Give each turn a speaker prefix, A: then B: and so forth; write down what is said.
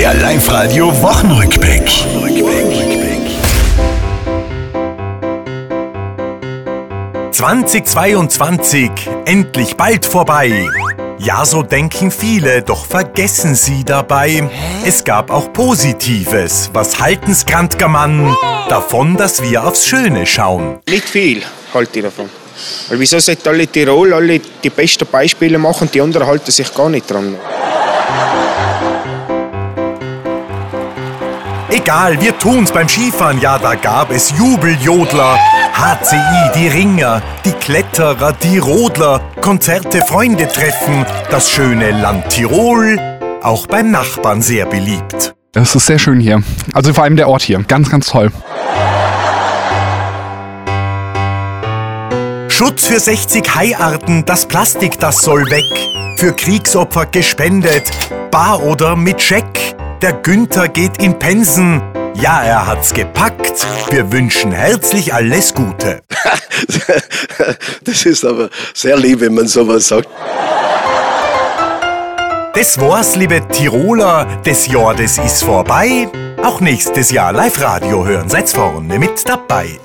A: Der Live-Radio Wochenrückblick.
B: 2022, endlich bald vorbei. Ja, so denken viele, doch vergessen sie dabei. Es gab auch Positives. Was halten's, Grantger Mann? Davon, dass wir aufs Schöne schauen.
C: Nicht viel halte ich davon. Weil wieso sollten alle Tirol alle die besten Beispiele machen die anderen halten sich gar nicht dran?
B: Egal, wir tun's beim Skifahren. Ja, da gab es Jubeljodler. HCI, die Ringer, die Kletterer, die Rodler, Konzerte, Freunde treffen. Das schöne Land Tirol, auch beim Nachbarn sehr beliebt.
D: Es ist sehr schön hier. Also vor allem der Ort hier. Ganz, ganz toll.
B: Schutz für 60 Haiarten, das Plastik, das soll weg. Für Kriegsopfer gespendet, bar oder mit Scheck. Der Günther geht in Pensen. Ja, er hat's gepackt. Wir wünschen herzlich alles Gute.
E: Das ist aber sehr lieb, wenn man sowas sagt.
B: Das war's, liebe Tiroler. Das Jahr, das ist vorbei. Auch nächstes Jahr Live-Radio hören. Seid's vorne mit dabei.